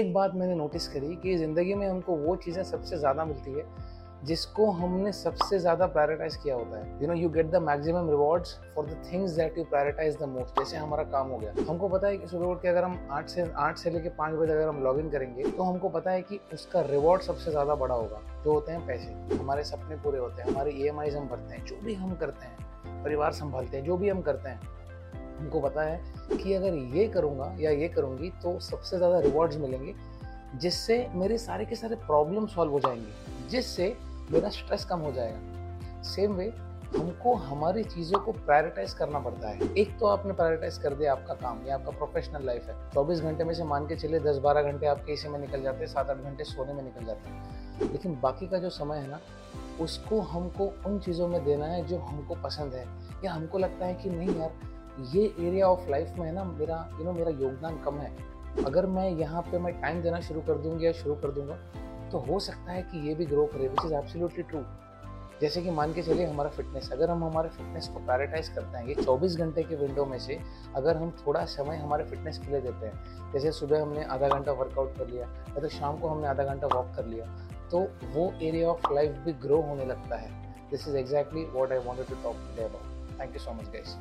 एक बात मैंने नोटिस करी कि ज़िंदगी में हमको वो चीज़ें सबसे ज़्यादा मिलती है, जिसको हमने सबसे ज़्यादा प्रायोरिटाइज किया होता है। You know you get the maximum rewards for the things that you prioritise the most जैसे हमारा काम हो गया। हमको पता है कि सुबह उठ के अगर हम आठ से आठ से लेकर पाँच बजे अगर हम लॉग इन करेंगे तो हमको पता है कि उसका रिवॉर्ड सबसे ज़्यादा बड़ा होगा। जो होते हैं पैसे, हमारे सपने पूरे होते हैं, हमारे ई हम भरते हैं, जो भी हम करते हैं, परिवार संभालते हैं, जो भी हम करते हैं हमको पता है कि अगर ये करूँगा या ये करूँगी तो सबसे ज़्यादा रिवॉर्ड्स मिलेंगे, जिससे मेरे सारे के सारे प्रॉब्लम सॉल्व हो जाएँगे, जिससे मेरा स्ट्रेस कम हो जाएगा। सेम वे हमको हमारी चीज़ों को प्रायोरिटाइज करना पड़ता है। एक तो आपने प्रायोरिटाइज कर दिया आपका काम, या आपका प्रोफेशनल लाइफ है। 24 घंटे में से मान के चले दस बारह घंटे आपके इसी में निकल जाते हैं, सात आठ घंटे सोने में निकल जाते हैं। लेकिन बाकी का जो समय है ना, उसको हमको उन चीज़ों में देना है जो हमको पसंद है। या हमको लगता है कि नहीं यार ये एरिया ऑफ़ लाइफ में है ना, मेरा यू नो मेरा योगदान कम है। अगर मैं यहाँ पे मैं टाइम देना शुरू कर दूँगी या शुरू कर दूँगा तो हो सकता है कि ये भी ग्रो करे विच इज़ एब्सोल्युटली ट्रू जैसे कि मान के चलिए हमारा फिटनेस अगर हम हमारे फिटनेस को प्रायोरिटाइज करते हैं, ये 24 घंटे के विंडो में से अगर हम थोड़ा समय हमारे फिटनेस के लिए देते हैं, जैसे सुबह हमने आधा घंटा वर्कआउट कर लिया, या तो शाम को हमने आधा घंटा वॉक कर लिया तो वो एरिया ऑफ़ लाइफ भी ग्रो होने लगता है। This is exactly what I wanted to talk today about thank you so much guys